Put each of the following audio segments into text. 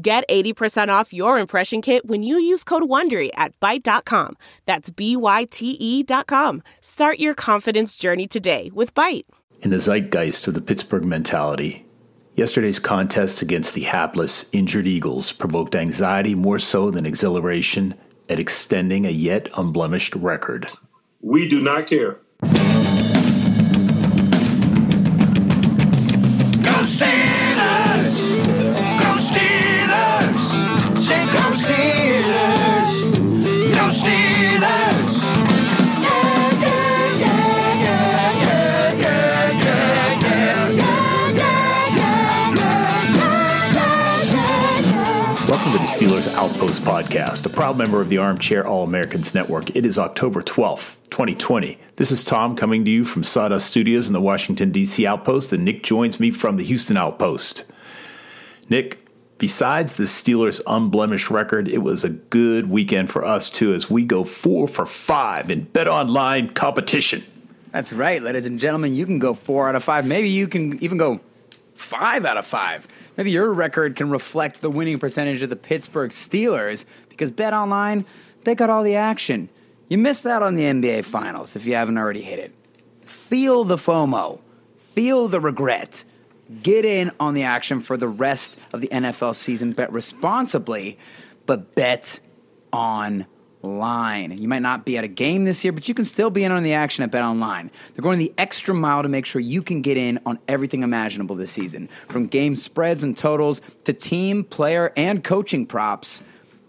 Get 80% off your impression kit when you use code WONDERY at Byte.com. That's B-Y-T-E dot com. Start your confidence journey today with Byte. In the zeitgeist of the Pittsburgh mentality, yesterday's contest against the hapless, injured Eagles provoked anxiety more so than exhilaration at extending a yet unblemished record. We do not care. Go Steelers! Steelers Outpost Podcast, a proud member of the Armchair All Americans Network. It is October 12th, 2020. This is Tom coming to you from Sawdust Studios in the Washington, D.C. Outpost, and Nick joins me from the Houston Outpost. Nick, besides the Steelers' unblemished record, it was a good weekend for us, too, as we go four for five in Bet Online competition. That's right, ladies and gentlemen. You can go four out of five. Maybe you can even go five out of five. Maybe your record can reflect the winning percentage of the Pittsburgh Steelers because Bet Online, they got all the action. You missed out on the NBA Finals if you haven't already hit it. Feel the FOMO, feel the regret. Get in on the action for the rest of the NFL season. Bet responsibly, but bet online. You might not be at a game this year, but you can still be in on the action at Bet Online. They're going the extra mile to make sure you can get in on everything imaginable this season, from game spreads and totals to team, player, and coaching props.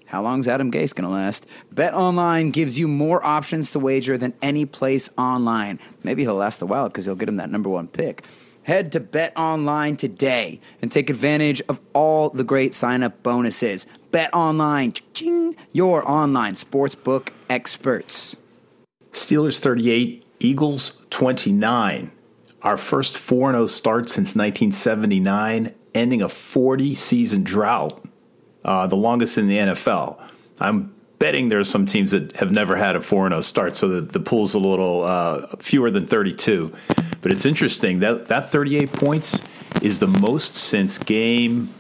How long's Adam Gase going to last? Bet Online gives you more options to wager than any place online. Maybe he'll last a while because he'll get him that number one pick. Head to Bet Online today and take advantage of all the great sign up bonuses. Bet Online, ching, your online sportsbook experts. Steelers 38, Eagles 29. Our first 4 0 start since 1979, ending a 40 season drought, uh, the longest in the NFL. I'm betting there are some teams that have never had a 4 0 start, so the, the pool's a little uh, fewer than 32. But it's interesting that that 38 points is the most since game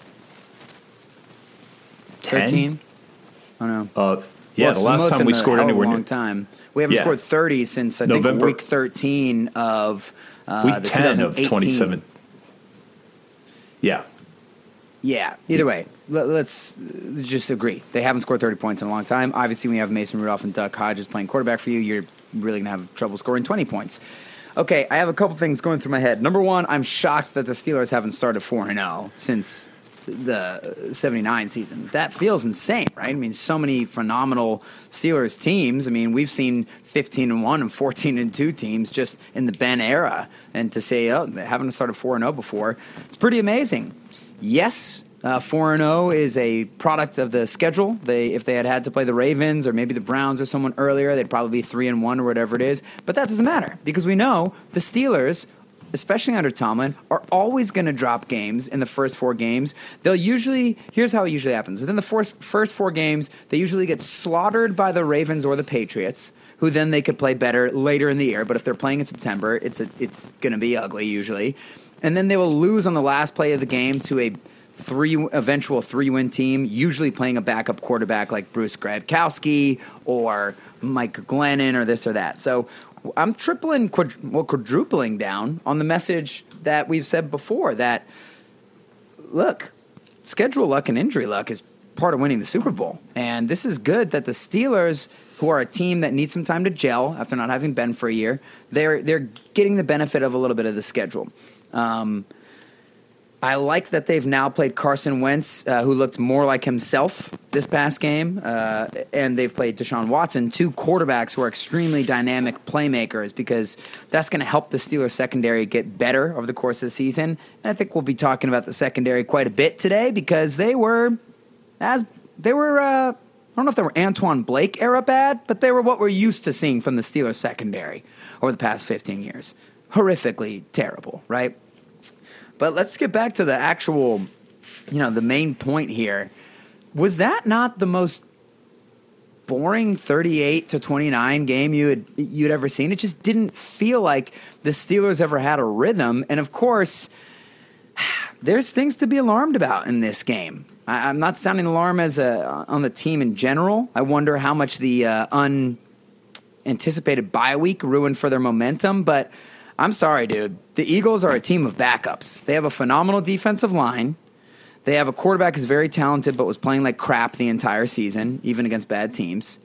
10? 13? Oh, no. Uh, yeah, Well, the last time we scored anywhere long near time. We haven't Yeah. scored 30 since, I November- think, week 13 of uh, week 10 of 27. Yeah. Yeah. Either way, let, us just agree. They haven't scored 30 points in a long time. Obviously, when you have Mason Rudolph and Duck Hodges playing quarterback for you, you're really going to have trouble scoring 20 points. Okay, I have a couple things going through my head. Number one, I'm shocked that the Steelers haven't started 4 0 since the 79 season. That feels insane, right? I mean, so many phenomenal Steelers teams. I mean, we've seen 15 and 1 and 14 and 2 teams just in the Ben era. And to say, oh, they haven't started 4 0 before, it's pretty amazing. Yes, uh, four and zero is a product of the schedule. They, if they had had to play the Ravens or maybe the Browns or someone earlier, they'd probably be three and one or whatever it is. But that doesn't matter because we know the Steelers, especially under Tomlin, are always going to drop games in the first four games. They'll usually here's how it usually happens: within the first first four games, they usually get slaughtered by the Ravens or the Patriots. Who then they could play better later in the year, but if they're playing in September, it's a, it's going to be ugly usually, and then they will lose on the last play of the game to a three eventual three win team, usually playing a backup quarterback like Bruce Gradkowski or Mike Glennon or this or that. So I'm tripling, quadru- well, quadrupling down on the message that we've said before that look, schedule luck and injury luck is part of winning the Super Bowl. And this is good that the Steelers, who are a team that needs some time to gel after not having been for a year, they're they're getting the benefit of a little bit of the schedule. Um, I like that they've now played Carson Wentz, uh, who looked more like himself this past game, uh, and they've played Deshaun Watson, two quarterbacks who are extremely dynamic playmakers, because that's going to help the Steelers secondary get better over the course of the season. And I think we'll be talking about the secondary quite a bit today because they were as they were. Uh, I don't know if they were Antwon Blake era bad, but they were what we're used to seeing from the Steelers secondary over the past 15 years. Horrifically terrible, right? But let's get back to the actual, you know, the main point here. Was that not the most boring 38 to 29 game you had you'd ever seen? It just didn't feel like the Steelers ever had a rhythm. And of course, there's things to be alarmed about in this game. I, am not sounding alarm as a, on the team in general. I wonder how much the uh, unanticipated bye week ruined for their momentum, but I'm sorry, dude. The Eagles are a team of backups. They have a phenomenal defensive line. They have a quarterback who's very talented, but was playing like crap the entire season, even against bad teams.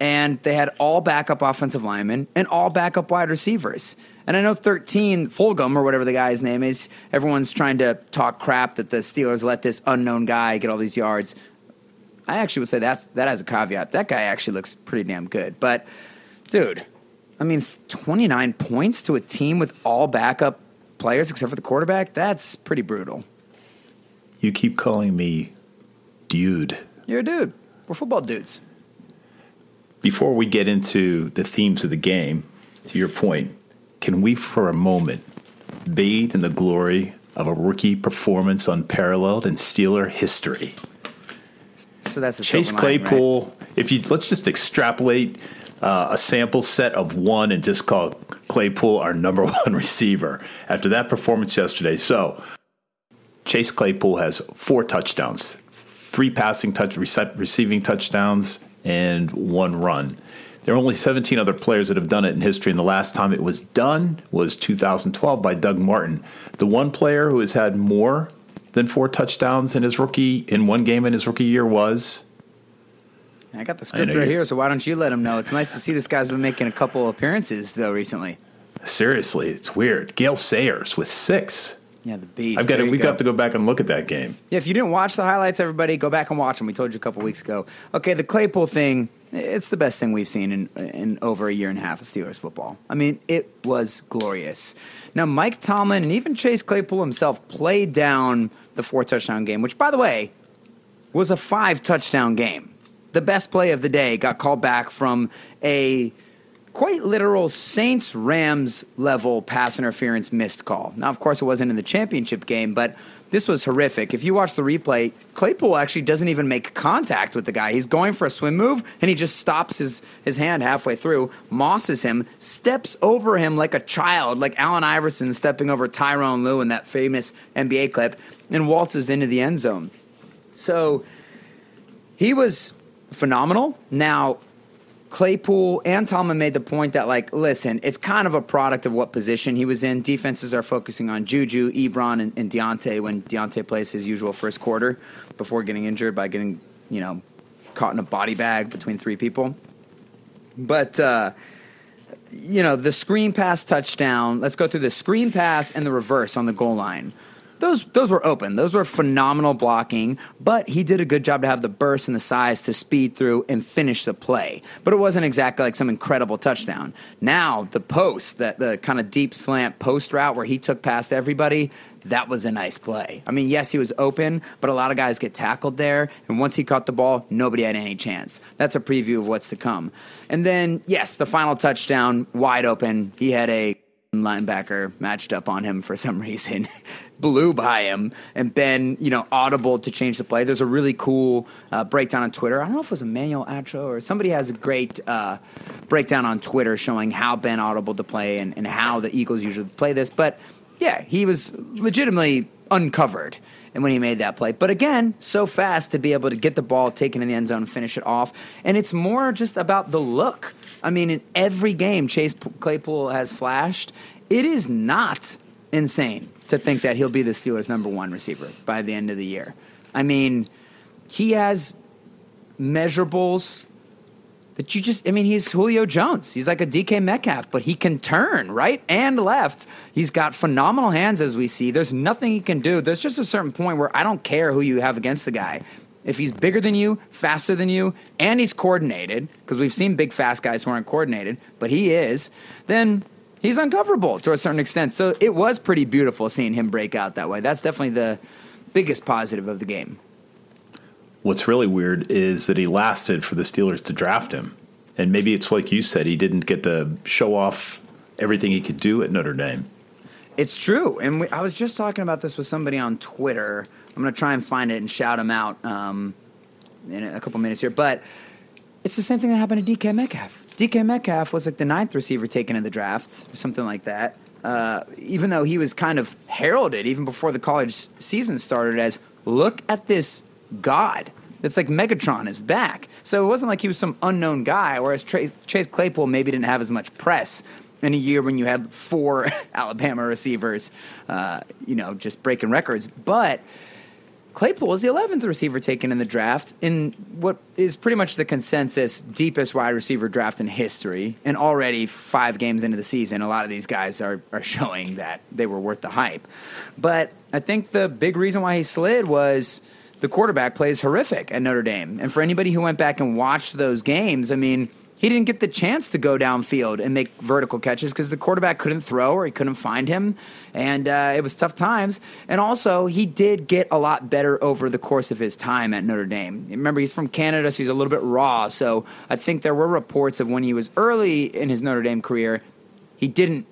And they had all backup offensive linemen and all backup wide receivers. And I know 13, Fulgham, or whatever the guy's name is, everyone's trying to talk crap that the Steelers let this unknown guy get all these yards. I actually would say that's, that has a caveat. That guy actually looks pretty damn good. But, dude, I mean, 29 points to a team with all backup players except for the quarterback, that's pretty brutal. You keep calling me dude. You're a dude. We're football dudes. Before we get into the themes of the game, to your point, can we for a moment bathe in the glory of a rookie performance unparalleled in Steeler history? So that's a Chase Claypool. right? If you let's just extrapolate uh, a sample set of one and just call Claypool our number one receiver after that performance yesterday. So Chase Claypool has four touchdowns, three passing touch, rece- receiving touchdowns, and one run. There are only 17 other players that have done it in history, and the last time it was done was 2012 by Doug Martin. The one player who has had more than four touchdowns in his rookie in one game in his rookie year was I got the script right here, so why don't you let him know? It's nice to see this guy's been making a couple appearances though recently. seriously, it's weird. Gale Sayers with six. Yeah, the beast. I've got to, we've go. got to go back and look at that game. Yeah, if you didn't watch the highlights, everybody go back and watch them. We told you a couple weeks ago. Okay, the Claypool thing, it's the best thing we've seen in in over a year and a half of Steelers football. I mean, it was glorious. Now, Mike Tomlin and even Chase Claypool himself played down the four touchdown game, which, by the way, was a five touchdown game. The best play of the day got called back from a quite literal Saints Rams level pass interference missed call. Now, of course, it wasn't in the championship game, but this was horrific. If you watch the replay, Claypool actually doesn't even make contact with the guy. He's going for a swim move, and he just stops his, his hand halfway through, mosses him, steps over him like a child, like Allen Iverson stepping over Tyronn Lue in that famous NBA clip, and waltzes into the end zone. So he was phenomenal. Now, Claypool and Tomlin made the point that, like, listen, it's kind of a product of what position he was in. Defenses are focusing on Juju, Ebron, and, and Deontay when Deontay plays his usual first quarter before getting injured by getting, you know, caught in a body bag between three people. But, uh, you know, the screen pass touchdown, let's go through the screen pass and the reverse on the goal line. Those, those were open. Those were phenomenal blocking, but he did a good job to have the burst and the size to speed through and finish the play. But it wasn't exactly like some incredible touchdown. Now, the post, that the kind of deep slant post route where he took past everybody, that was a nice play. I mean, yes, he was open, but a lot of guys get tackled there. And once he caught the ball, nobody had any chance. That's a preview of what's to come. And then, yes, the final touchdown, wide open. He had a linebacker matched up on him for some reason, blew by him, and Ben, you know, audible to change the play. There's a really cool uh, breakdown on Twitter. I don't know if it was Emmanuel Atro or somebody has a great uh, breakdown on Twitter showing how Ben audible to play and, and how the Eagles usually play this. But yeah, he was legitimately uncovered and when he made that play. But again, so fast to be able to get the ball, taken in the end zone, finish it off. And it's more just about the look. I mean, in every game Chase Claypool has flashed, it is not insane to think that he'll be the Steelers' number one receiver by the end of the year. I mean, he has measurables that you just, I mean, he's Julio Jones. He's like a DK Metcalf, but he can turn right and left. He's got phenomenal hands, as we see. There's nothing he can do. There's just a certain point where I don't care who you have against the guy. If he's bigger than you, faster than you, and he's coordinated, because we've seen big, fast guys who aren't coordinated, but he is, then he's uncoverable to a certain extent. So it was pretty beautiful seeing him break out that way. That's definitely the biggest positive of the game. What's really weird is that he lasted for the Steelers to draft him. And maybe it's like you said, he didn't get to show off everything he could do at Notre Dame. It's true, and we, I was just talking about this with somebody on Twitter. I'm going to try and find it and shout him out um, in a couple minutes here. But it's the same thing that happened to DK Metcalf. DK Metcalf was like the ninth receiver taken in the draft, or something like that. Uh, even though he was kind of heralded even before the college season started as look at this god. It's like Megatron is back. So it wasn't like he was some unknown guy, whereas Tra- Chase Claypool maybe didn't have as much press in a year when you had four Alabama receivers, uh, you know, just breaking records. But Claypool was the 11th receiver taken in the draft in what is pretty much the consensus deepest wide receiver draft in history. And already five games into the season, a lot of these guys are, are showing that they were worth the hype. But I think the big reason why he slid was the quarterback plays horrific at Notre Dame. And for anybody who went back and watched those games, I mean, he didn't get the chance to go downfield and make vertical catches because the quarterback couldn't throw or he couldn't find him, and uh, it was tough times. And also, he did get a lot better over the course of his time at Notre Dame. Remember, he's from Canada, so he's a little bit raw. So I think there were reports of when he was early in his Notre Dame career, he didn't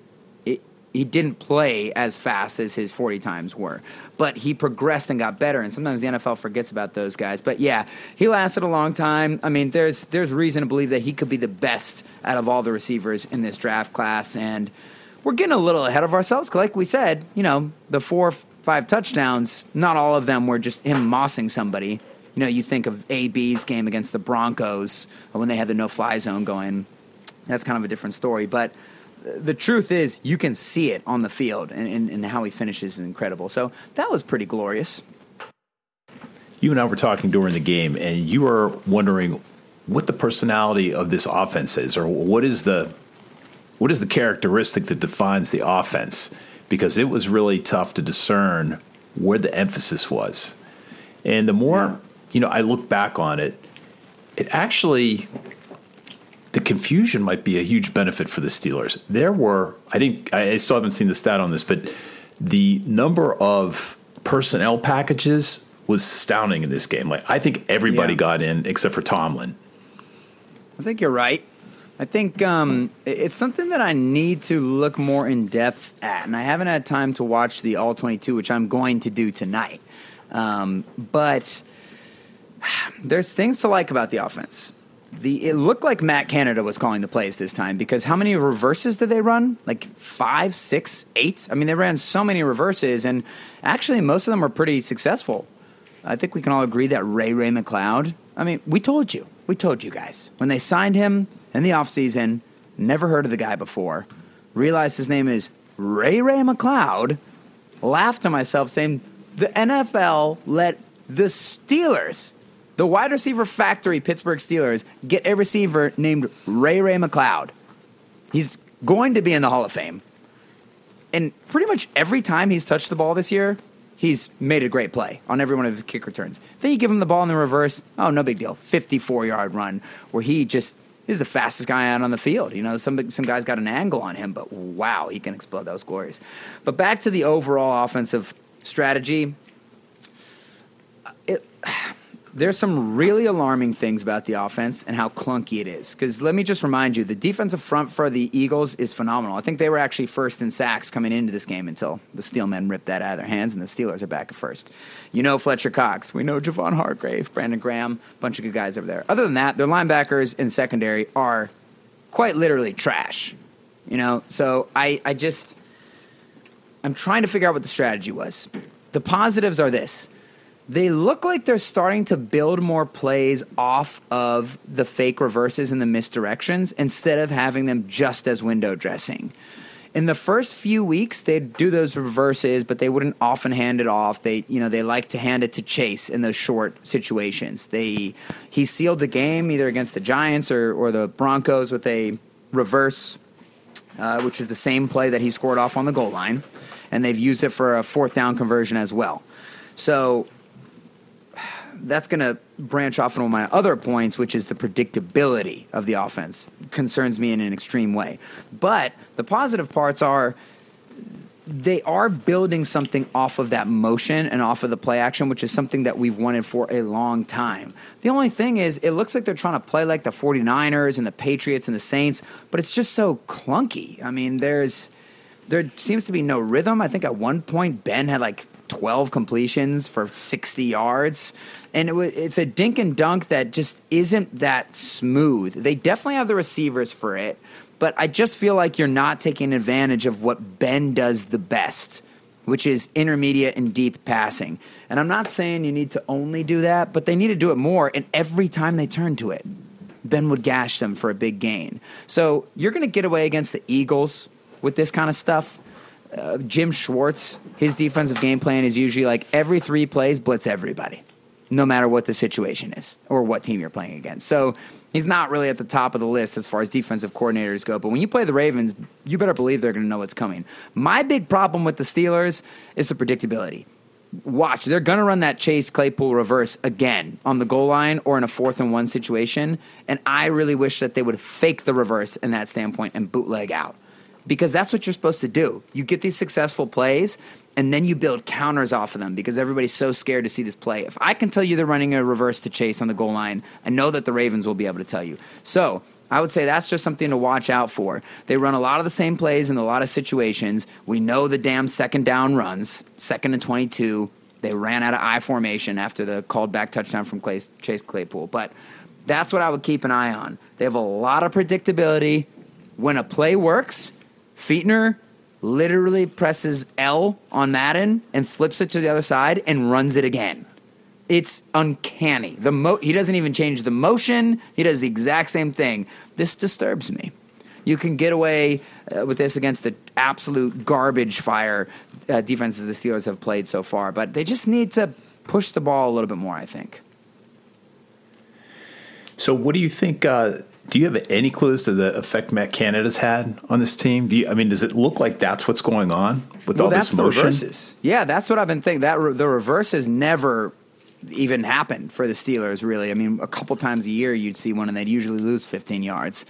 he didn't play as fast as his 40 times were, but he progressed and got better. And sometimes the NFL forgets about those guys. But yeah, he lasted a long time. I mean, there's there's reason to believe that he could be the best out of all the receivers in this draft class. And we're getting a little ahead of ourselves. Like we said, you know, the four five touchdowns, not all of them were just him mossing somebody. You know, you think of AB's game against the Broncos when they had the no fly zone going. That's kind of a different story, but the truth is, you can see it on the field, and, and, and, how he finishes is incredible. So that was pretty glorious. You and I were talking during the game, and you were wondering what the personality of this offense is, or what is the what is the characteristic that defines the offense? Because it was really tough to discern where the emphasis was, and the more yeah. you know, I look back on it, it actually the confusion might be a huge benefit for the Steelers. There were, I think, I still haven't seen the stat on this, but the number of personnel packages was astounding in this game. Like, I think everybody yeah. got in except for Tomlin. I think you're right. I think um, it's something that I need to look more in depth at, and I haven't had time to watch the All 22, which I'm going to do tonight. Um, but there's things to like about the offense the it looked like Matt Canada was calling the plays this time because how many reverses did they run? Like five, six, eight. I mean, they ran so many reverses, and actually, most of them were pretty successful. I think we can all agree that Ray Ray McCloud. I mean, we told you, we told you guys when they signed him in the offseason, Never heard of the guy before. Realized his name is Ray Ray McCloud. Laughed to myself, saying the NFL let the Steelers the wide receiver factory Pittsburgh Steelers get a receiver named Ray Ray McCloud. He's going to be in the Hall of Fame. And pretty much every time he's touched the ball this year, he's made a great play on every one of his kick returns. Then you give him the ball in the reverse, oh, no big deal. 54 yard run where he just is the fastest guy out on the field. You know, some, some guy's got an angle on him, but wow, he can explode. That was glorious. But back to the overall offensive strategy. There's some really alarming things about the offense and how clunky it is. Because let me just remind you, the defensive front for the Eagles is phenomenal. I think they were actually first in sacks coming into this game until the Steelmen ripped that out of their hands, and the Steelers are back at first. You know Fletcher Cox. We know Javon Hargrave, Brandon Graham, bunch of good guys over there. Other than that, their linebackers and secondary are quite literally trash. You know, so I, I just I'm trying to figure out what the strategy was. The positives are this they look like they're starting to build more plays off of the fake reverses and the misdirections instead of having them just as window dressing. In the first few weeks, they'd do those reverses, but they wouldn't often hand it off. They, you know, they like to hand it to Chase in those short situations. They he sealed the game either against the Giants or, or the Broncos with a reverse, uh, which is the same play that he scored off on the goal line, and they've used it for a fourth down conversion as well. So that's going to branch off into one of my other points, which is the predictability of the offense concerns me in an extreme way. But the positive parts are they are building something off of that motion and off of the play action, which is something that we've wanted for a long time. The only thing is, it looks like they're trying to play like the 49ers and the Patriots and the Saints, but it's just so clunky. I mean, there's there seems to be no rhythm. I think at one point Ben had like 12 completions for 60 yards. And it was, it's a dink and dunk that just isn't that smooth. They definitely have the receivers for it, but I just feel like you're not taking advantage of what Ben does the best, which is intermediate and deep passing. And I'm not saying you need to only do that, but they need to do it more. And every time they turn to it, Ben would gash them for a big gain. So you're going to get away against the Eagles with this kind of stuff. Uh, Jim Schwartz, his defensive game plan is usually like every three plays, blitz everybody, no matter what the situation is or what team you're playing against. So he's not really at the top of the list as far as defensive coordinators go. But when you play the Ravens, you better believe they're going to know what's coming. My big problem with the Steelers is the predictability. Watch, they're going to run that Chase Claypool reverse again on the goal line or in a fourth and one situation. And I really wish that they would fake the reverse in that standpoint and bootleg out because that's what you're supposed to do. You get these successful plays and then you build counters off of them because everybody's so scared to see this play. If I can tell you they're running a reverse to chase on the goal line, I know that the Ravens will be able to tell you. So, I would say that's just something to watch out for. They run a lot of the same plays in a lot of situations. We know the damn second down runs, second and 22. They ran out of I formation after the called back touchdown from Chase Claypool. But that's what I would keep an eye on. They have a lot of predictability. When a play works, Fichtner literally presses L on Madden and flips it to the other side and runs it again. It's uncanny. The mo- he doesn't even change the motion. He does the exact same thing. This disturbs me. You can get away uh, with this against the absolute garbage fire uh, defenses the Steelers have played so far, but they just need to push the ball a little bit more. I think. So, what do you think? Uh, do you have any clues to the effect Matt Canada's had on this team? Do you, I mean, does it look like that's what's going on with Well, all this motion? Yeah, that's what I've been thinking. That re- the reverse has never even happened for the Steelers. Really, I mean, a couple times a year you'd see one, and they'd usually lose 15 yards.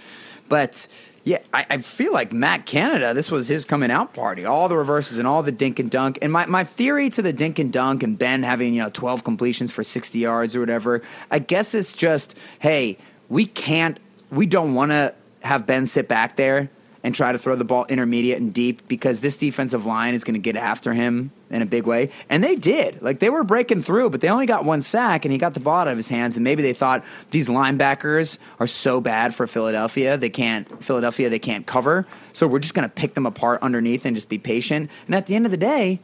But yeah, I, I feel like Matt Canada. This was his coming out party. All the reverses and all the dink and dunk. And my, my theory to the dink and dunk and Ben having you know 12 completions for 60 yards or whatever. I guess it's just hey, we can't. We don't want to have Ben sit back there and try to throw the ball intermediate and deep because this defensive line is going to get after him in a big way. And they did. Like they were breaking through, but they only got one sack and he got the ball out of his hands. And maybe they thought these linebackers are so bad for Philadelphia, they can't Philadelphia they can't cover. So we're just going to pick them apart underneath and just be patient. And at the end of the day,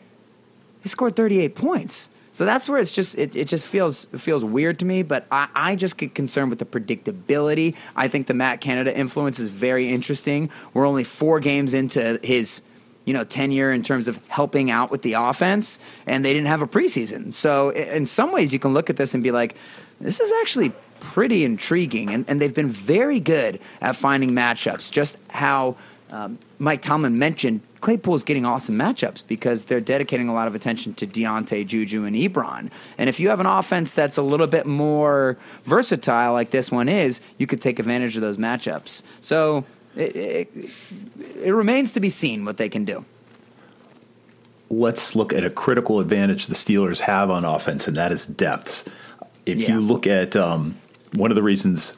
he scored 38 points. So that's where it's just it, it just feels feels weird to me. But I, I just get concerned with the predictability. I think the Matt Canada influence is very interesting. We're only four games into his you know tenure in terms of helping out with the offense, and they didn't have a preseason. So in some ways, you can look at this and be like, this is actually pretty intriguing, and, and they've been very good at finding matchups. Just how um, Mike Tomlin mentioned, Claypool's getting awesome matchups because they're dedicating a lot of attention to Deontay, Juju, and Ebron. And if you have an offense that's a little bit more versatile, like this one is, you could take advantage of those matchups. So it, it, it remains to be seen what they can do. let's look at a critical advantage the Steelers have on offense, and that is depths. If Yeah. you look at um, one of the reasons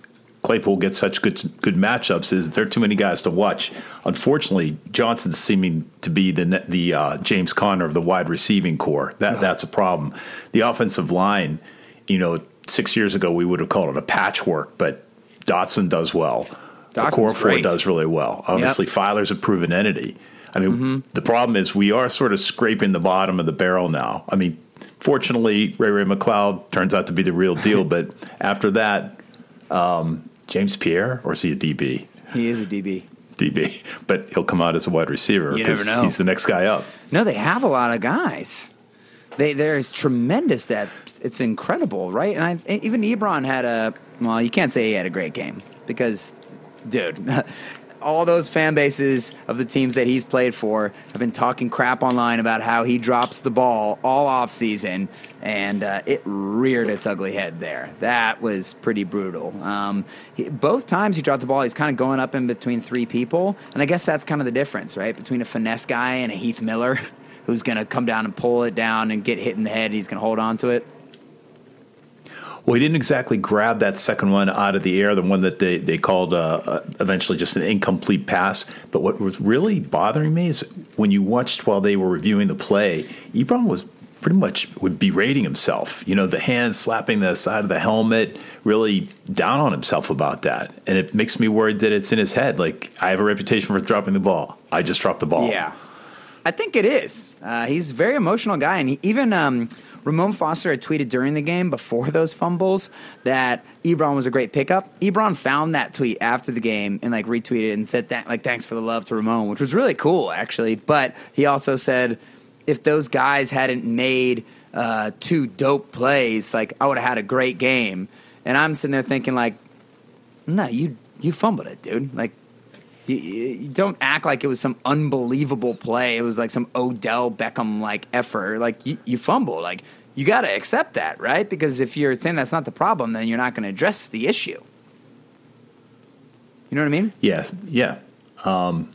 Claypool gets such good good matchups is there are too many guys to watch. Unfortunately, Johnson's seeming to be the the uh, James Conner of the wide receiving core. That that's a problem. The offensive line, you know, six years ago we would have called it a patchwork, but Dotson does well. Dotson's core four does really well. Obviously, Feiler's a proven entity. I mean, Mm-hmm. the problem is we are sort of scraping the bottom of the barrel now. I mean, fortunately, Ray Ray McCloud turns out to be the real deal, but after that, um, James Pierre, or is he a DB? He is a DB. DB, but he'll come out as a wide receiver because he's the next guy up. No, they have a lot of guys. They there's tremendous depth. It's incredible, right? And I, even Ebron had a well, you can't say he had a great game because, dude, all those fan bases of the teams that he's played for have been talking crap online about how he drops the ball all off season, and uh, it reared its ugly head there. That was pretty brutal. Um, he, both times he dropped the ball, he's kind of going up in between three people, and I guess that's kind of the difference, right, between a finesse guy and a Heath Miller, who's going to come down and pull it down and get hit in the head. And he's going to hold on to it. Well, he didn't exactly grab that second one out of the air, the one that they, they called uh, uh, eventually just an incomplete pass. But what was really bothering me is when you watched while they were reviewing the play, Ebron was pretty much would berating himself. You know, the hand slapping the side of the helmet, really down on himself about that. And it makes me worried that it's in his head. Like, I have a reputation for dropping the ball. I just dropped the ball. Yeah. I think it is. Uh, he's a very emotional guy. And he, even. Um, Ramon Foster had tweeted during the game before those fumbles that Ebron was a great pickup. Ebron found that tweet after the game and like retweeted and said that like thanks for the love to Ramon, which was really cool actually. But he also said if those guys hadn't made uh, two dope plays, like I would have had a great game. And I'm sitting there thinking like, no, you you fumbled it, dude. Like you, you, don't act like it was some unbelievable play. It was like some Odell Beckham like effort. Like you, you fumbled. Like you got to accept that, right? Because if you're saying that's not the problem, then you're not going to address the issue. You know what I mean? Yes. Yeah. Um,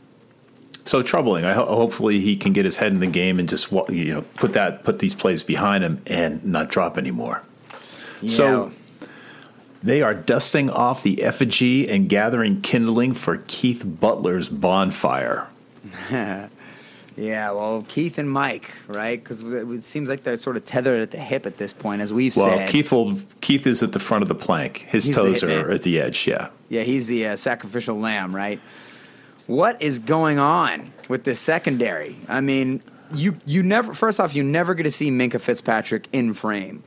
so troubling. I ho- hopefully he can get his head in the game and just you know put that put these plays behind him and not drop anymore. Yeah. So they are dusting off the effigy and gathering kindling for Keith Butler's bonfire. yeah, well, Keith and Mike, right? Because it seems like they're sort of tethered at the hip at this point, as we've well, said. Well, Keith will, Keith is at the front of the plank. His he's toes are at the edge. Yeah. Yeah, he's the uh, sacrificial lamb, right? What is going on with this secondary? I mean, you you never. First off, you never get to see Minkah Fitzpatrick in frame.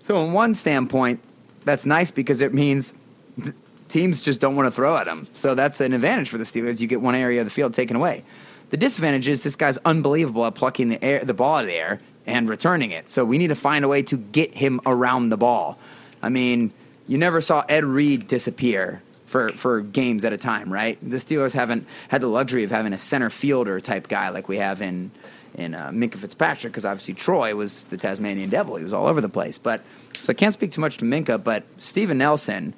So, in one standpoint, that's nice because it means teams just don't want to throw at him. So that's an advantage for the Steelers. You get one area of the field taken away. The disadvantage is this guy's unbelievable at plucking the air, the ball out of the air and returning it. So we need to find a way to get him around the ball. I mean, you never saw Ed Reed disappear for, for games at a time, right? The Steelers haven't had the luxury of having a center fielder type guy like we have in in uh, Minkah Fitzpatrick because obviously Troy was the Tasmanian devil. He was all over the place. But so I can't speak too much to Minkah, but Steven Nelson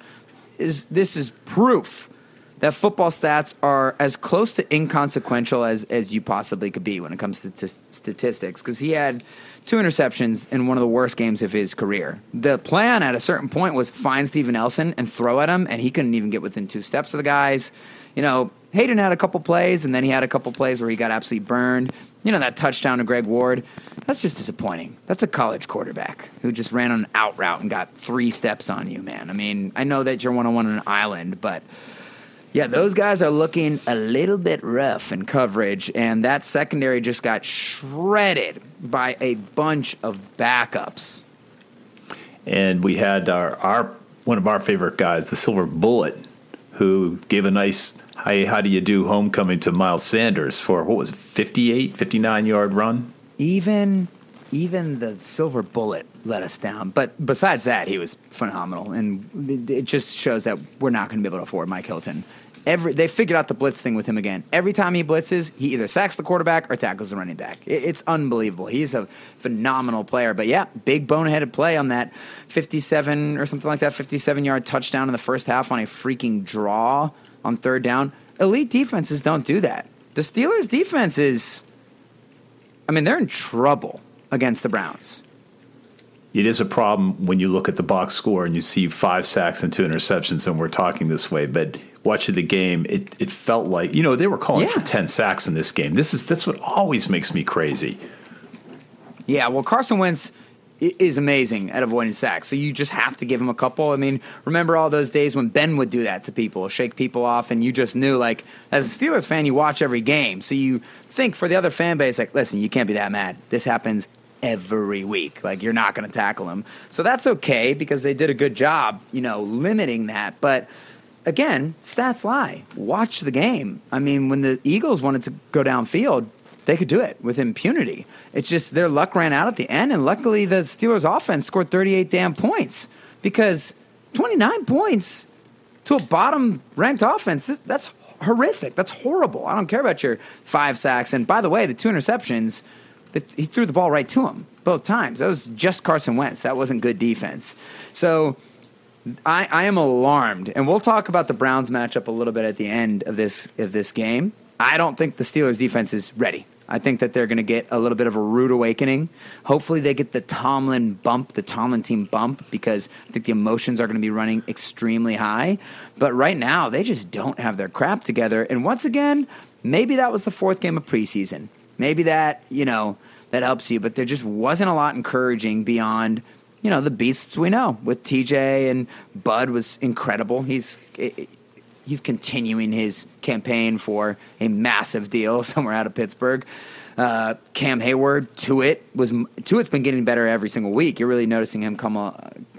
is this is proof that football stats are as close to inconsequential as, as you possibly could be when it comes to t- statistics because he had two interceptions in one of the worst games of his career. The plan at a certain point was find Steven Nelson and throw at him, and he couldn't even get within two steps of the guys. You know, Hayden had a couple plays, and then he had a couple plays where he got absolutely burned. You know, that touchdown to Greg Ward, that's just disappointing. That's a college quarterback who just ran an out route and got three steps on you, man. I mean, I know that you're one on one on an island, but yeah, those guys are looking a little bit rough in coverage, and that secondary just got shredded by a bunch of backups. And we had our, our one of our favorite guys, the Silver Bullet, who gave a nice "Hey, how do you do?" homecoming to Miles Sanders for what was it, 58, 59 yard run. Even even the Silver Bullet let us down. But besides that, he was phenomenal, and it just shows that we're not going to be able to afford Mike Hilton. Every they figured out the blitz thing with him again. Every time he blitzes, he either sacks the quarterback or tackles the running back. It, it's unbelievable. He's a phenomenal player. But yeah, big boneheaded play on that fifty-seven or something like that, fifty-seven yard touchdown in the first half on a freaking draw on third down. Elite defenses don't do that. The Steelers' defense is, I mean, they're in trouble against the Browns. It is a problem when you look at the box score and you see five sacks and two interceptions, and we're talking this way. But watching the game, it, it felt like you know they were calling yeah. for ten sacks in this game. This is that's what always makes me crazy. Yeah, well, Carson Wentz is amazing at avoiding sacks. So you just have to give him a couple. I mean, remember all those days when Ben would do that to people, shake people off, and you just knew, like, as a Steelers fan, you watch every game. So you think for the other fan base, like, listen, you can't be that mad. This happens every week. Like, you're not going to tackle him. So that's okay because they did a good job, you know, limiting that. But again, stats lie. Watch the game. I mean, when the Eagles wanted to go downfield, they could do it with impunity. It's just their luck ran out at the end, and luckily the Steelers' offense scored 38 damn points because 29 points to a bottom ranked offense, that's horrific. That's horrible. I don't care about your five sacks. And by the way, the two interceptions, he threw the ball right to him both times. That was just Carson Wentz. That wasn't good defense. So I, I am alarmed, and we'll talk about the Browns matchup a little bit at the end of this of this game. I don't think the Steelers defense is ready. I think that they're going to get a little bit of a rude awakening. Hopefully, they get the Tomlin bump, the Tomlin team bump, because I think the emotions are going to be running extremely high. But right now, they just don't have their crap together. And once again, maybe that was the fourth game of preseason. Maybe that, you know, that helps you. But there just wasn't a lot encouraging beyond, you know, the beasts we know. With TJ and Bud was incredible. He's he's continuing his campaign for a massive deal somewhere out of Pittsburgh. Uh, Cam Heyward, Tuitt was Tuitt's been getting better every single week. You're really noticing him come uh,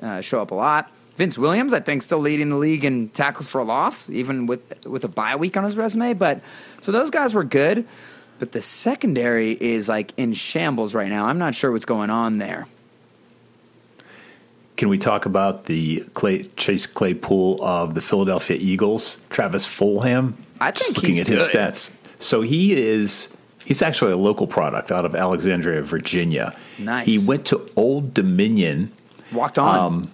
uh, show up a lot. Vince Williams, I think, still leading the league in tackles for a loss, even with with a bye week on his resume. But so those guys were good, but the secondary is like in shambles right now. I'm not sure what's going on there. Can we talk about the Clay, Chase Claypool of the Philadelphia Eagles, Travis Fulgham? I think Just looking at his stats. So he is he's actually a local product out of Alexandria, Virginia. Nice. He went to Old Dominion, Walked on. Um,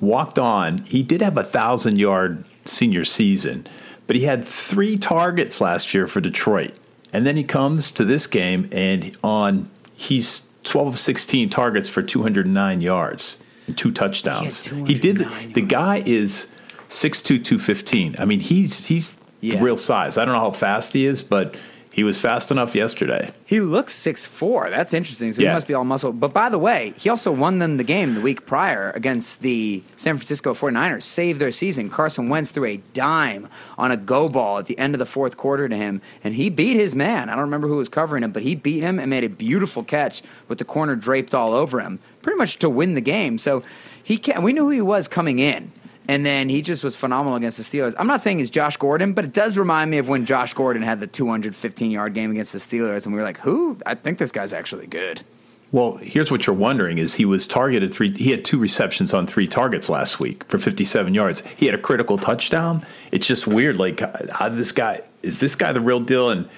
walked on. He did have a thousand yard senior season, but he had three targets last year for Detroit. And then he comes to this game and on he's 12 of 16 targets for 209 yards and two touchdowns. He had did the guy is 6'2 215. I mean, he's he's Yeah. the real size. I don't know how fast he is, but he was fast enough yesterday. He looks six four. That's interesting. So he must be all muscle. But by the way, he also won them the game the week prior against the San Francisco 49ers, saved their season. Carson Wentz threw a dime on a go ball at the end of the fourth quarter to him, and he beat his man. I don't remember who was covering him, but he beat him and made a beautiful catch with the corner draped all over him, pretty much to win the game. So he can we knew who he was coming in. And then he just was phenomenal against the Steelers. I'm not saying he's Josh Gordon, but it does remind me of when Josh Gordon had the 215 yard game against the Steelers, and we were like, "Who? I think this guy's actually good." Well, here's what you're wondering: is he was targeted three? He had two receptions on three targets last week for 57 yards. He had a critical touchdown. It's just weird. Like, how this guy? Is this guy the real deal? And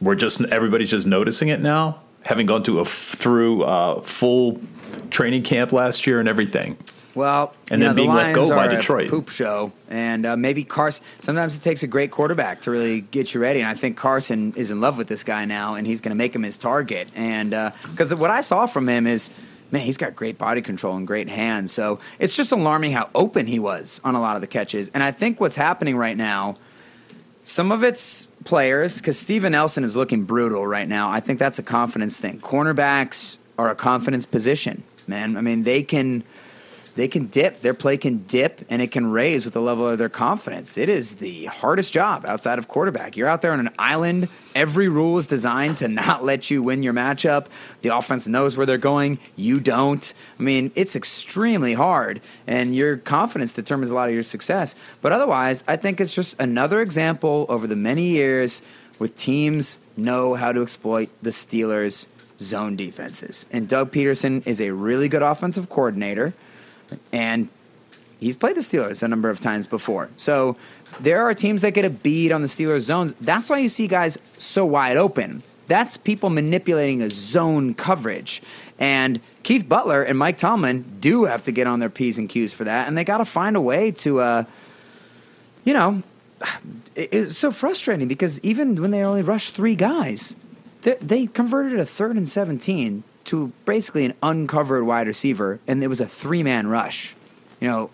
we're just everybody's just noticing it now, having gone to a through uh, full training camp last year and everything. Well, And then know, being the let go Lions by Detroit. poop show, and uh, maybe Carson. Sometimes it takes a great quarterback to really get you ready, and I think Carson is in love with this guy now, and he's going to make him his target. And because what I saw from him is, man, he's got great body control and great hands. So it's just alarming how open he was on a lot of the catches. And I think what's happening right now. Some of it's players because Steven Nelson is looking brutal right now. I think that's a confidence thing. Cornerbacks are a confidence position, man. I mean, they can they can dip. Their play can dip and it can raise with the level of their confidence. It is the hardest job outside of quarterback. You're out there on an island. Every rule is designed to not let you win your matchup. The offense knows where they're going. You don't. I mean, it's extremely hard, and your confidence determines a lot of your success. But otherwise, I think it's just another example over the many years with teams know how to exploit the Steelers' zone defenses. And Doug Pederson is a really good offensive coordinator and he's played the Steelers a number of times before. So there are teams that get a bead on the Steelers zones. That's why you see guys so wide open. That's people manipulating a zone coverage. And Keith Butler and Mike Tomlin do have to get on their P's and Q's for that. And they got to find a way to, uh, you know, it's so frustrating because even when they only rushed three guys, they, they converted a third and 17 to basically an uncovered wide receiver, and it was a three man rush. You know,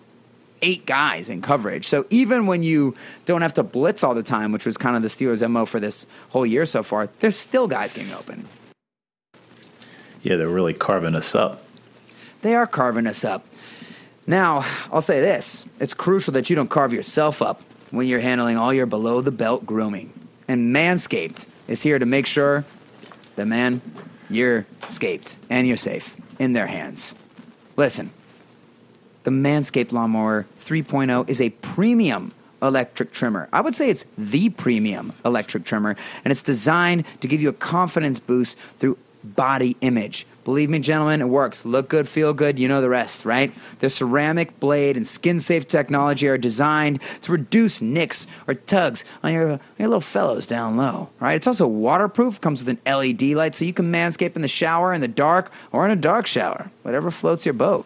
eight guys in coverage. So even when you don't have to blitz all the time, which was kind of the Steelers' MO for this whole year so far, there's still guys getting open. Yeah, they're really carving us up. They are carving us up. Now, I'll say this it's crucial that you don't carve yourself up when you're handling all your below the belt grooming. And Manscaped is here to make sure that, man, you're scaped and you're safe in their hands. Listen, the Manscaped Lawnmower 3.0 is a premium electric trimmer. I would say it's the premium electric trimmer, and it's designed to give you a confidence boost through body image. Believe me, gentlemen, it works. Look good, feel good, you know the rest, right? The ceramic blade and skin safe technology are designed to reduce nicks or tugs on your, your little fellows down low, right? It's also waterproof, comes with an LED light so you can manscape in the shower, in the dark, or in a dark shower, whatever floats your boat.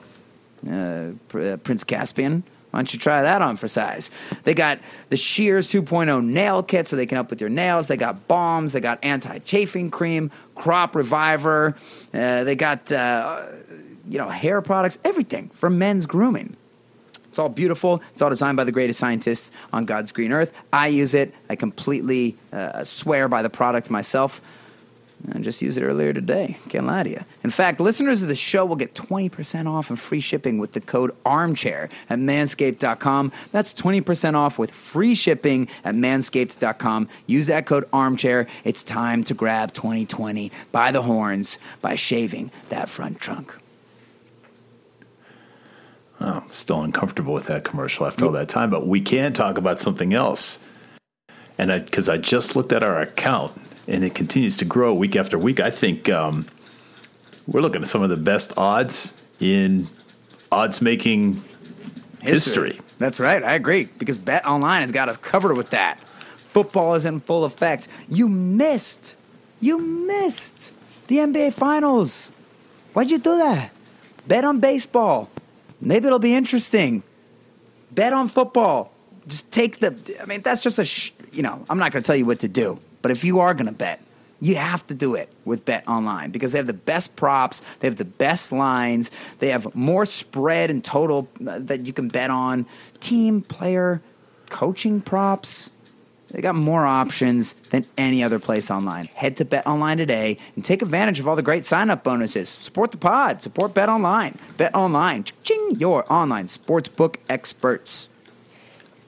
Uh, uh, Prince Caspian. Why don't you try that on for size? They got the Shears 2.0 nail kit so they can help with your nails. They got bombs. They got anti chafing cream, crop reviver. Uh, they got, uh, you know, hair products, everything for men's grooming. It's all beautiful. It's all designed by the greatest scientists on God's green earth. I use it. I completely uh, swear by the product myself. I just used it earlier today. Can't lie to you. In fact, listeners of the show will get 20% off and free shipping with the code armchair at manscaped.com. That's 20% off with free shipping at manscaped.com. Use that code armchair. It's time to grab 2020 by the horns by shaving that front trunk. Oh, I'm still uncomfortable with that commercial after all that time, but we can talk about something else. And because I, just looked at our account and it continues to grow week after week, I think um, we're looking at some of the best odds in odds making history. That's right. I agree because Bet Online has got us covered with that. Football is in full effect. You missed. You missed the NBA Finals. Why'd you do that? Bet on baseball. Maybe it'll be interesting. Bet on football. Just take the. I mean, that's just a. Sh- you know, I'm not going to tell you what to do, but if you are going to bet, you have to do it with Bet Online because they have the best props, they have the best lines, they have more spread and total uh, that you can bet on, team, player, coaching props. They got more options than any other place online. Head to Bet Online today and take advantage of all the great sign-up bonuses. Support the pod. Support Bet Online. Bet Online. Ching, your online sportsbook experts.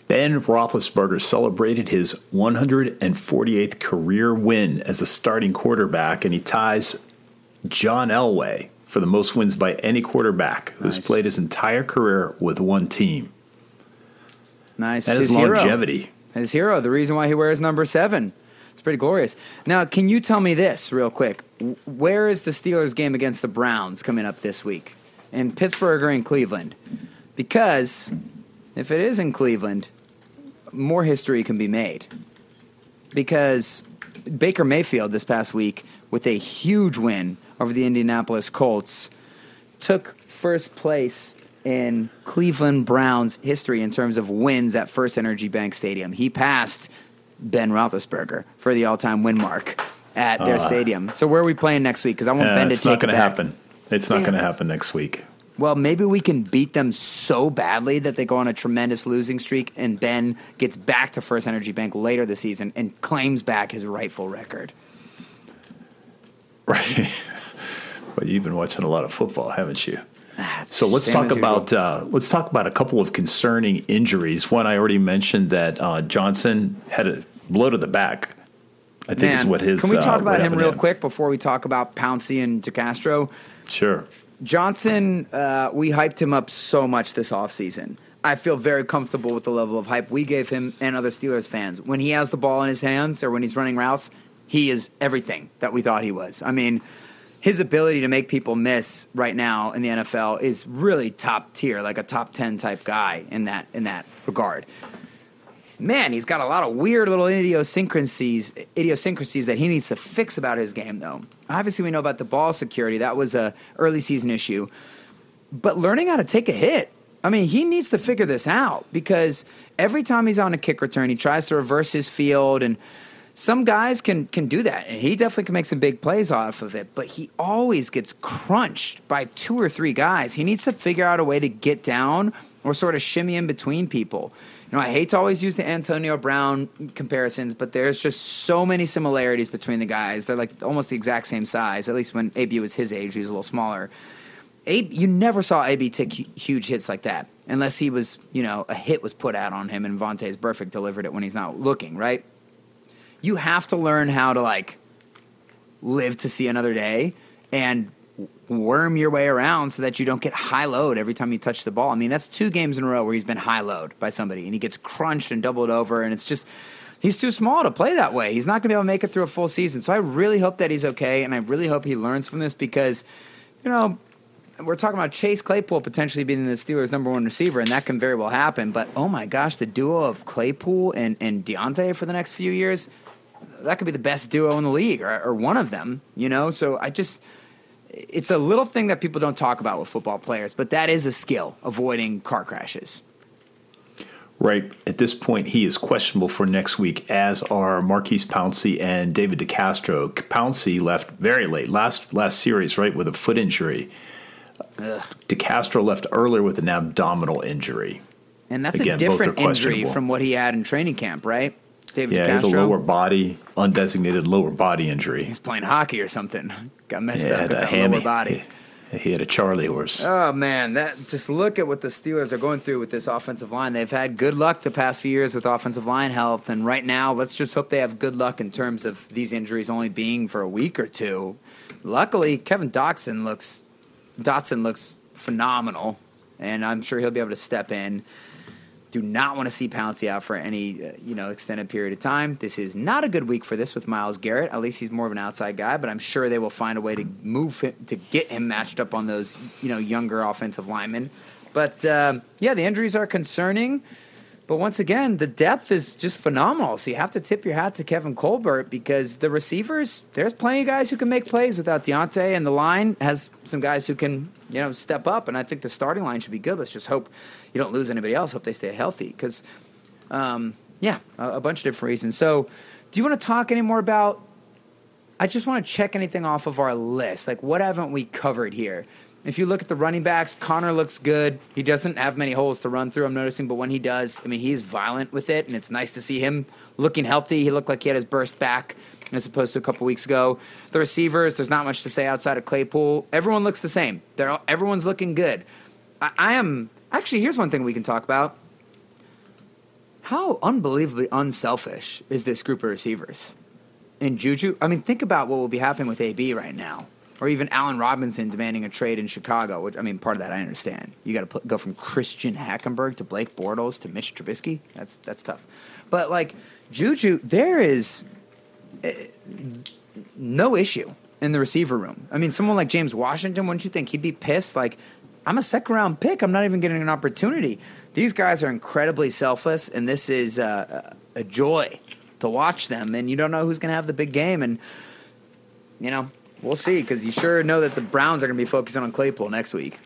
Ben Roethlisberger celebrated his 148th career win as a starting quarterback, and he ties John Elway for the most wins by any quarterback who's played his entire career with one team. Nice. That is His hero. longevity. His hero, the reason why he wears number seven. It's pretty glorious. Now, can you tell me this real quick? Where is the Steelers game against the Browns coming up this week? In Pittsburgh or in Cleveland? Because if it is in Cleveland, more history can be made. Because Baker Mayfield this past week, with a huge win over the Indianapolis Colts, took first place in Cleveland Browns history in terms of wins at First Energy Bank Stadium. He passed Ben Roethlisberger for the all-time win mark at their stadium. So where are we playing next week? Because I want Uh, Ben to it's take not going it to back. happen. It's not Damn going to happen next week. Well, maybe we can beat them so badly that they go on a tremendous losing streak, and Ben gets back to First Energy Bank later this season and claims back his rightful record. Right. but you've been watching a lot of football, haven't you? Ah, So let's talk about uh, let's talk about a couple of concerning injuries. One I already mentioned that uh, Johnson had a blow to the back. I think is Man, what his. Can we uh, talk about him real him. quick before we talk about Pouncey and DeCastro? Sure. Johnson, uh, we hyped him up so much this offseason. I feel very comfortable with the level of hype we gave him and other Steelers fans. When he has the ball in his hands or when he's running routes, he is everything that we thought he was. I mean, his ability to make people miss right now in the NFL is really top tier, like a top 10 type guy in that in that regard. Man, he's got a lot of weird little idiosyncrasies, idiosyncrasies that he needs to fix about his game, though. Obviously, we know about the ball security; that was a early season issue. But learning how to take a hit, I mean, he needs to figure this out because every time he's on a kick return, he tries to reverse his field, and some guys can can do that, and he definitely can make some big plays off of it. But he always gets crunched by two or three guys. He needs to figure out a way to get down or sort of shimmy in between people. You know, I hate to always use the Antonio Brown comparisons, but there's just so many similarities between the guys. They're like almost the exact same size. At least when AB was his age, he was a little smaller. AB, you never saw AB take huge hits like that unless he was, you know, a hit was put out on him and Vontaze Burfict delivered it when he's not looking, right? You have to learn how to like live to see another day and worm your way around so that you don't get high load every time you touch the ball. I mean, that's two games in a row where he's been high load by somebody and he gets crunched and doubled over and it's just he's too small to play that way. He's not going to be able to make it through a full season. So I really hope that he's okay, and I really hope he learns from this because, you know, we're talking about Chase Claypool potentially being the Steelers' number one receiver, and that can very well happen. But oh my gosh, the duo of Claypool and, and Diontae for the next few years, that could be the best duo in the league, or, or one of them, you know? So I just, it's a little thing that people don't talk about with football players, but that is a skill, avoiding car crashes. Right. At this point, he is questionable for next week, as are Maurkice Pouncey and David DeCastro. Pouncey left very late, last last series, right, with a foot injury. Ugh. DeCastro left earlier with an abdominal injury. And that's Again, a different injury from what he had in training camp, right? David Yeah, he has a lower body, undesignated lower body injury. He's playing hockey or something. Got messed Yeah, up with a that hammy. lower body. He, he had a Charlie horse. Oh man, that just look at what the Steelers are going through with this offensive line. They've had good luck the past few years with offensive line health, and right now, let's just hope they have good luck in terms of these injuries only being for a week or two. Luckily, Kevin Dotson looks Dotson looks phenomenal, and I'm sure he'll be able to step in. Do not want to see Pouncey out for any uh, you know extended period of time. This is not a good week for this with Myles Garrett. At least he's more of an outside guy, but I'm sure they will find a way to move him, to get him matched up on those you know younger offensive linemen. But um, yeah, the injuries are concerning. But once again, the depth is just phenomenal. So you have to tip your hat to Kevin Colbert because the receivers, there's plenty of guys who can make plays without Diontae, and the line has some guys who can, you know, step up. And I think the starting line should be good. Let's just hope you don't lose anybody else. Hope they stay healthy because, um, yeah, a, a bunch of different reasons. So, do you want to talk any more about? I just want to check anything off of our list. Like, what haven't we covered here? If you look at the running backs, Connor looks good. He doesn't have many holes to run through, I'm noticing, but when he does, I mean, he's violent with it, and it's nice to see him looking healthy. He looked like he had his burst back as opposed to a couple weeks ago. The receivers, there's not much to say outside of Claypool. Everyone looks the same. They're all, everyone's looking good. I, I am actually. Here's one thing we can talk about. How unbelievably unselfish is this group of receivers? in Juju. I mean, think about what will be happening with AB right now, or even Allen Robinson demanding a trade in Chicago. Which I mean, part of that I understand. You got to go from Christian Hackenberg to Blake Bortles to Mitch Trubisky. That's that's tough. But like Juju, there is eh, no issue in the receiver room. I mean, someone like James Washington, wouldn't you think he'd be pissed? Like, I'm a second round pick. I'm not even getting an opportunity. These guys are incredibly selfless, and this is uh, a joy to watch them. And you don't know who's going to have the big game. And, you know, we'll see because you sure know that the Browns are going to be focusing on Claypool next week.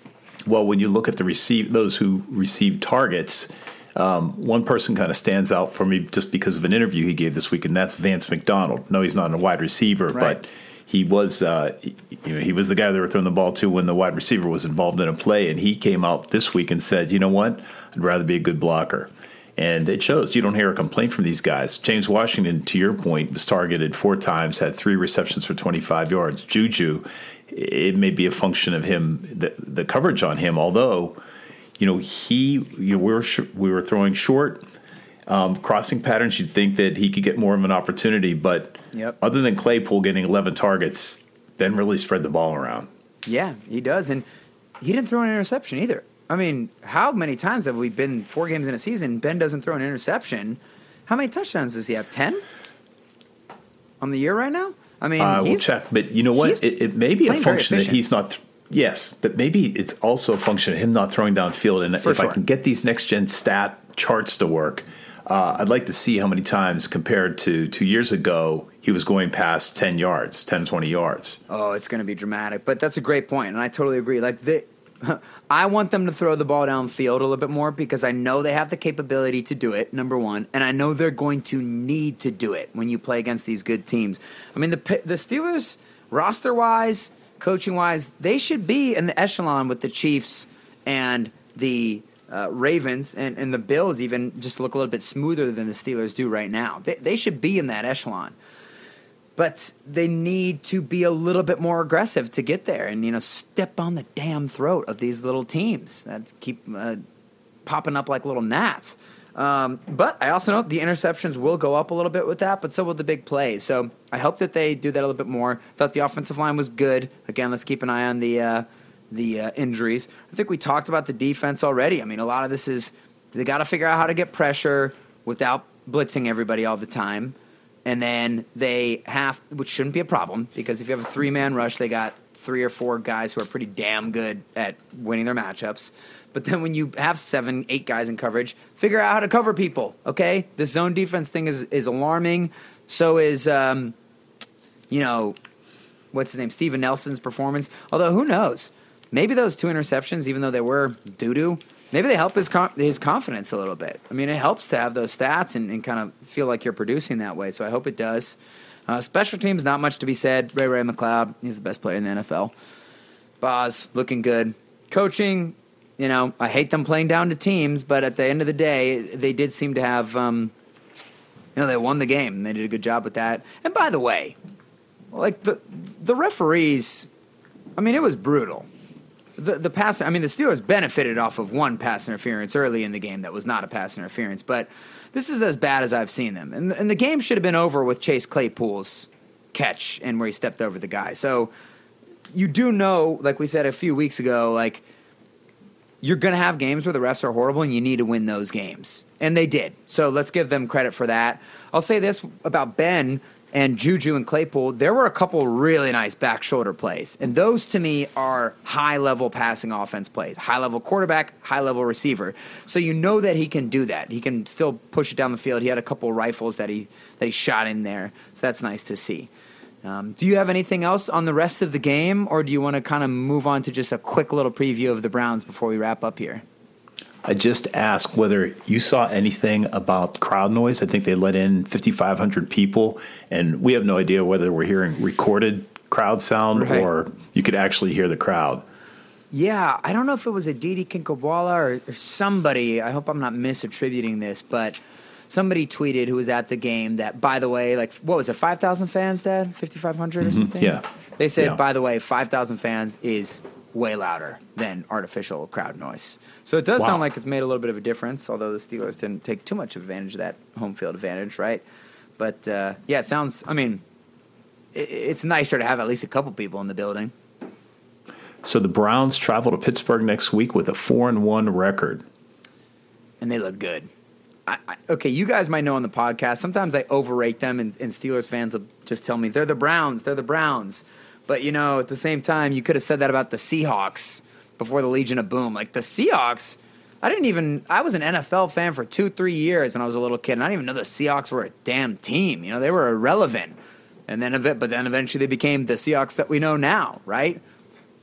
Well, when you look at the receive those who receive targets, um, one person kind of stands out for me just because of an interview he gave this week, and that's Vance McDonald. No, he's not a wide receiver, Right. but he was uh, you know, he was the guy they were throwing the ball to when the wide receiver was involved in a play, and he came out this week and said, "You know what? I'd rather be a good blocker." And it shows. You don't hear a complaint from these guys. James Washington, to your point, was targeted four times, had three receptions for 25 yards. Juju, it may be a function of him, the, the coverage on him, although you know, he you know, we were sh- we were throwing short um, crossing patterns. You'd think that he could get more of an opportunity, but Yep. other than Claypool getting 11 targets, Ben really spread the ball around. Yeah, he does. And he didn't throw an interception either. I mean, how many times have we been four games in a season? Ben doesn't throw an interception. How many touchdowns does he have? 10 on the year right now? I mean, uh, I will check, but you know what? It, it may be a function that he's not. Th- yes, but maybe it's also a function of him not throwing downfield. And For if I can get these next gen stat charts to work, uh, I'd like to see how many times compared to two years ago he was going past 10 yards, 10, 20 yards. Oh, it's going to be dramatic. But that's a great point, and I totally agree. Like they, I want them to throw the ball downfield a little bit more because I know they have the capability to do it. Number one, and I know they're going to need to do it when you play against these good teams. I mean, the the Steelers roster wise, coaching wise, they should be in the echelon with the Chiefs and the. Uh, Ravens and, and the Bills even just look a little bit smoother than the Steelers do right now. They, they should be in that echelon. But they need to be a little bit more aggressive to get there and you know step on the damn throat of these little teams that keep uh, popping up like little gnats. Um, but i also know the interceptions will go up a little bit with that but so will the big plays. So i hope that they do that a little bit more. Thought the offensive line was good. Again let's keep an eye on the uh, the uh, injuries i think we talked about the defense already i mean a lot of this is they got to figure out how to get pressure without blitzing everybody all the time, and then they have, which shouldn't be a problem because if you have a three man rush, they got three or four guys who are pretty damn good at winning their matchups. But then when you have seven, eight guys in coverage, figure out how to cover people. Okay, this zone defense thing is is alarming. So is um, you know, what's his name, Steven Nelson's performance. Although who knows, maybe those two interceptions, even though they were doo doo, maybe they help his com- his confidence a little bit. I mean, it helps to have those stats and, and kind of feel like you're producing that way. So I hope it does. Uh, special teams, not much to be said. Ray Ray McCloud, he's the best player in the NFL. Boz looking good. Coaching, you know, I hate them playing down to teams, but at the end of the day, they did seem to have, um, you know, they won the game. They did a good job with that. And by the way, like the the referees, I mean, it was brutal. The the pass, I mean, the Steelers benefited off of one pass interference early in the game that was not a pass interference, but this is as bad as I've seen them. And and the game should have been over with Chase Claypool's catch and where he stepped over the guy. So you do know, like we said a few weeks ago, like you're going to have games where the refs are horrible and you need to win those games. And they did. So let's give them credit for that. I'll say this about Ben and Juju and Claypool. There were a couple really nice back shoulder plays. And those to me are high level passing offense plays. High level quarterback, high level receiver. So you know that he can do that. He can still push it down the field. He had a couple rifles that he that he shot in there. So that's nice to see. Um, do you have anything else on the rest of the game, or do you want to kind of move on to just a quick little preview of the Browns before we wrap up here? I just asked whether you saw anything about crowd noise. I think they let in 5,500 people, and we have no idea whether we're hearing recorded crowd sound Right. or you could actually hear the crowd. Yeah, I don't know if it was a Didi Kinkawala or, or somebody. I hope I'm not misattributing this, but somebody tweeted who was at the game that, by the way, like what was it, five thousand fans, Dad, fifty five hundred or mm-hmm. something? yeah. They said, Yeah. by the way, five thousand fans is way louder than artificial crowd noise. So it does Wow. sound like it's made a little bit of a difference. Although the Steelers didn't take too much advantage of that home field advantage, right? But uh, yeah, it sounds. I mean, i it's nicer to have at least a couple people in the building. So the Browns travel to Pittsburgh next week with a four and one record. and they look good. I, I, okay, you guys might know on the podcast. Sometimes I overrate them, and, and Steelers fans will just tell me they're the Browns. They're the Browns. But you know, at the same time, you could have said that about the Seahawks before the Legion of Boom. Like the Seahawks, I didn't even. I was an NFL fan for two, three years when I was a little kid, and I didn't even know the Seahawks were a damn team. You know, they were irrelevant. And then, but then eventually they became the Seahawks that we know now, right?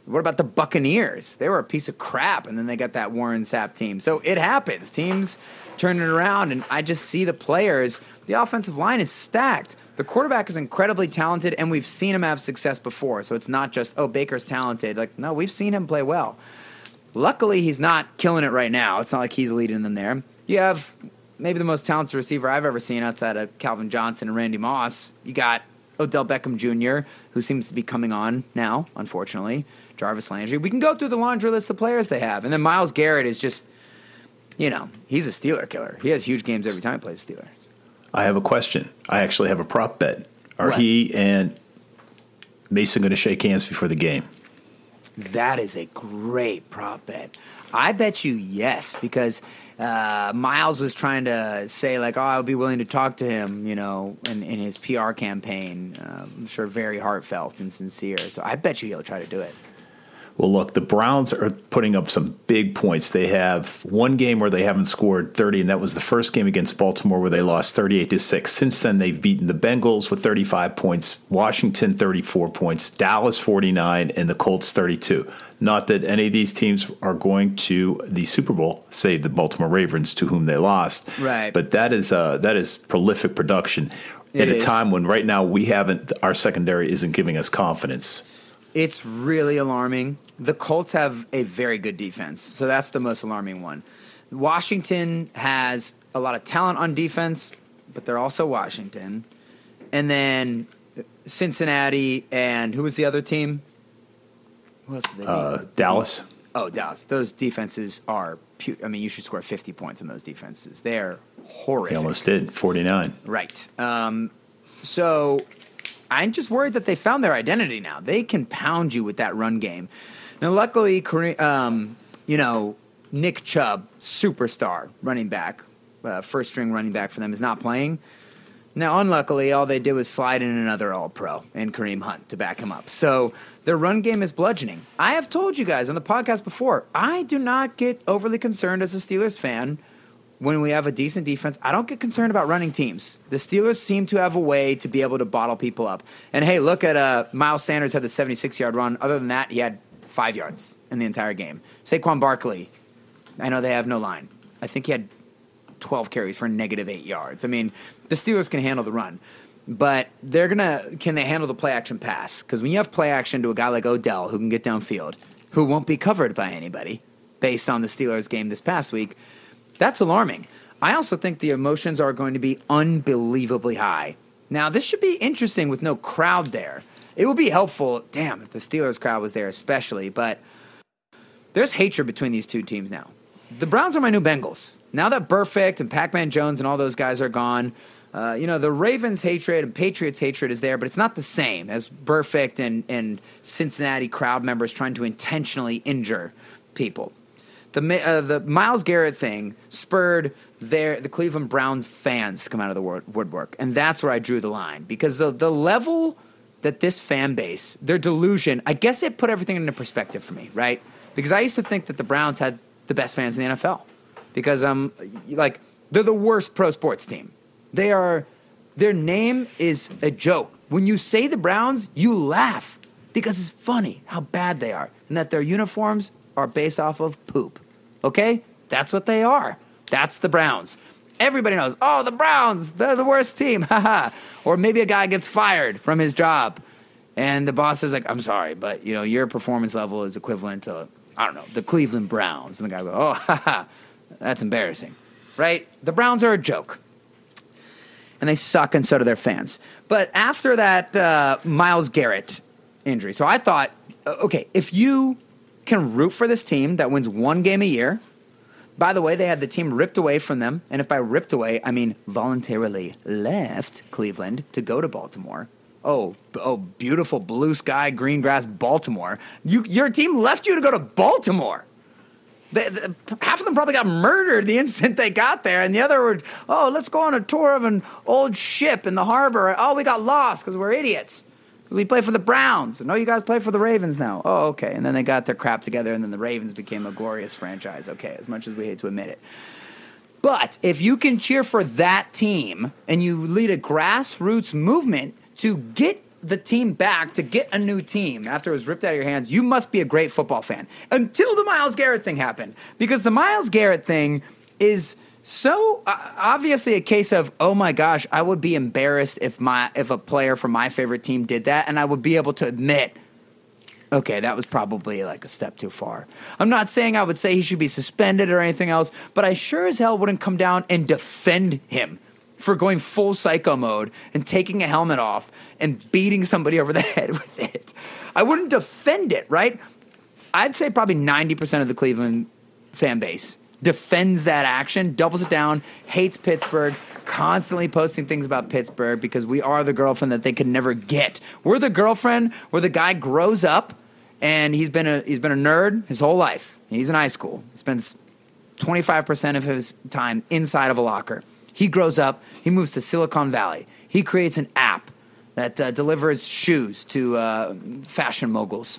What about the Buccaneers? They were a piece of crap, and then they got that Warren Sapp team. So it happens. Teams turn it around, and I just see the players. The offensive line is stacked. The quarterback is incredibly talented, and we've seen him have success before. So it's not just, oh, Baker's talented. Like, no, we've seen him play well. Luckily, he's not killing it right now. It's not like he's leading them there. You have maybe the most talented receiver I've ever seen outside of Calvin Johnson and Randy Moss. You got Odell Beckham Jr., who seems to be coming on now, unfortunately. Jarvis Landry. We can go through the laundry list of players they have. And then Myles Garrett is just, you know, he's a Steeler killer. He has huge games every time he plays Steelers. I have a question. I actually have a prop bet. Are What? he and Mason going to shake hands before the game? That is a great prop bet. I bet you yes, because uh, Myles was trying to say like, "Oh, I'll be willing to talk to him," you know, in, in his PR campaign. Uh, I'm sure very heartfelt and sincere. So I bet you he'll try to do it. Well, look, the Browns are putting up some big points. They have one game where they haven't scored 30, and that was the first game against Baltimore where they lost 38 to 6. Since then, they've beaten the Bengals with 35 points, Washington 34 points, Dallas 49, and the Colts 32. Not that any of these teams are going to the Super Bowl, save the Baltimore Ravens, to whom they lost. Right. But that is uh, that is prolific production It at a time when right now we haven't our secondary isn't giving us confidence. It's really alarming. The Colts have a very good defense, so that's the most alarming one. Washington has a lot of talent on defense, but they're also Washington. And then Cincinnati and who was the other team? Who else did they beat? Uh, Dallas. Oh, Dallas. Those defenses are. Pu- I mean, you should score 50 points in those defenses. They're horrific. They almost did 49. Right. Um, so I'm just worried that they found their identity now. They can pound you with that run game. Now, luckily, um, you know, Nick Chubb, superstar running back, uh, first string running back for them, is not playing. Now, unluckily, all they did was slide in another All Pro and Kareem Hunt to back him up. So their run game is bludgeoning. I have told you guys on the podcast before, I do not get overly concerned as a Steelers fan when we have a decent defense. I don't get concerned about running teams. The Steelers seem to have a way to be able to bottle people up. And hey, look at uh, Miles Sanders had the 76 yard run. Other than that, he had five yards in the entire game. Saquon Barkley, I know they have no line. I think he had 12 carries for negative eight yards. I mean, the Steelers can handle the run, but they're gonna can they handle the play action pass? Because when you have play action to a guy like Odell who can get downfield, who won't be covered by anybody, based on the Steelers game this past week, that's alarming. I also think the emotions are going to be unbelievably high. Now, this should be interesting with no crowd there. It would be helpful, damn, if the Steelers crowd was there, especially, but there's hatred between these two teams now. The Browns are my new Bengals. Now that Burfict and Pac Man Jones and all those guys are gone, uh, you know, the Ravens' hatred and Patriots' hatred is there, but it's not the same as Burfict and, and Cincinnati crowd members trying to intentionally injure people. The, uh, the Myles Garrett thing spurred their, the Cleveland Browns fans to come out of the woodwork. And that's where I drew the line because the, the level that this fan base, their delusion, I guess it put everything into perspective for me, right? Because I used to think that the Browns had the best fans in the NFL because um like they're the worst pro sports team. They are their name is a joke. When you say the Browns, you laugh because it's funny how bad they are and that their uniforms are based off of poop. Okay? That's what they are. That's the Browns. Everybody knows, oh, the Browns, they're the worst team. Haha. or maybe a guy gets fired from his job and the boss is like, I'm sorry, but you know, your performance level is equivalent to I don't know, the Cleveland Browns. And the guy goes, Oh, haha. That's embarrassing, right? The Browns are a joke. And they suck, and so do their fans. But after that uh, Myles Garrett injury, so I thought, uh, okay, if you can root for this team that wins one game a year, by the way, they had the team ripped away from them. And if by ripped away, I mean voluntarily left Cleveland to go to Baltimore. Oh, oh, beautiful blue sky, green grass, Baltimore. You, your team left you to go to Baltimore. They, the, half of them probably got murdered the instant they got there, and the other were, oh, let's go on a tour of an old ship in the harbor. Oh, we got lost because we're idiots. We play for the Browns. No, you guys play for the Ravens now. Oh, okay. And then they got their crap together, and then the Ravens became a glorious franchise. Okay, as much as we hate to admit it. But if you can cheer for that team and you lead a grassroots movement to get the team back to get a new team after it was ripped out of your hands, you must be a great football fan. Until the Myles Garrett thing happened. Because the Myles Garrett thing is so uh, obviously a case of oh my gosh, I would be embarrassed if my if a player from my favorite team did that and I would be able to admit okay, that was probably like a step too far. I'm not saying I would say he should be suspended or anything else, but I sure as hell wouldn't come down and defend him for going full psycho mode and taking a helmet off and beating somebody over the head with it. I wouldn't defend it, right? I'd say probably 90% of the Cleveland fan base defends that action, doubles it down, hates Pittsburgh, constantly posting things about Pittsburgh because we are the girlfriend that they could never get. We're the girlfriend where the guy grows up and he's been a he's been a nerd his whole life. He's in high school. He spends 25% of his time inside of a locker. He grows up, he moves to Silicon Valley. He creates an app that uh, delivers shoes to uh, fashion moguls,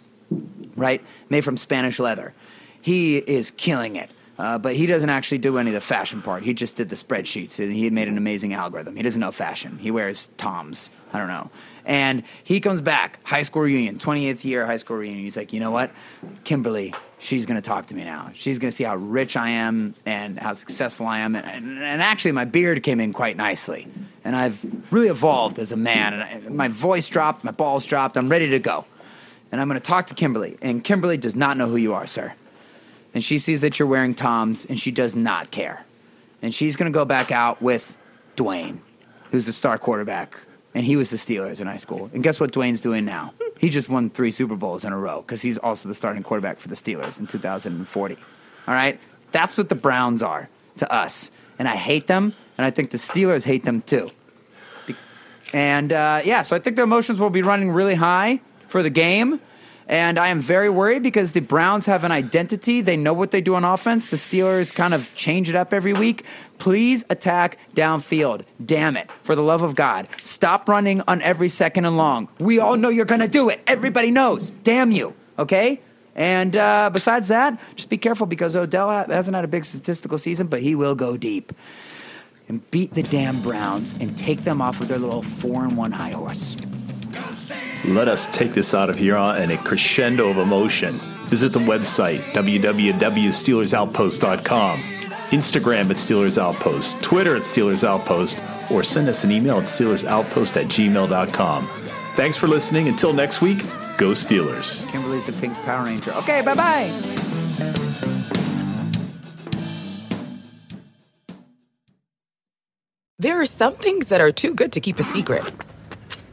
right? Made from Spanish leather. He is killing it. Uh, but he doesn't actually do any of the fashion part. He just did the spreadsheets. And he had made an amazing algorithm. He doesn't know fashion. He wears Toms. I don't know. And he comes back, high school reunion, 28th year high school reunion. He's like, you know what? Kimberly, she's going to talk to me now. She's going to see how rich I am and how successful I am. And, and, and, actually, my beard came in quite nicely. And I've really evolved as a man. And I, my voice dropped, my balls dropped. I'm ready to go. And I'm going to talk to Kimberly. And Kimberly does not know who you are, sir. And she sees that you're wearing Toms, and she does not care. And she's going to go back out with Dwayne, who's the star quarterback. And he was the Steelers in high school. And guess what Dwayne's doing now? He just won three Super Bowls in a row because he's also the starting quarterback for the Steelers in 2040. All right? That's what the Browns are to us. And I hate them, and I think the Steelers hate them too. And uh, yeah, so I think their emotions will be running really high for the game. And I am very worried because the Browns have an identity. They know what they do on offense. The Steelers kind of change it up every week. Please attack downfield. Damn it. For the love of God. Stop running on every second and long. We all know you're going to do it. Everybody knows. Damn you. Okay? And uh, besides that, just be careful because Odell hasn't had a big statistical season, but he will go deep. And beat the damn Browns and take them off with their little four and one high horse. Let us take this out of here on a crescendo of emotion. Visit the website, www.steelersoutpost.com, Instagram at Steelers Outpost, Twitter at Steelers Outpost, or send us an email at steelersoutpost at gmail.com. Thanks for listening. Until next week, go Steelers. Kimberly's the pink Power Ranger. Okay, bye bye. There are some things that are too good to keep a secret.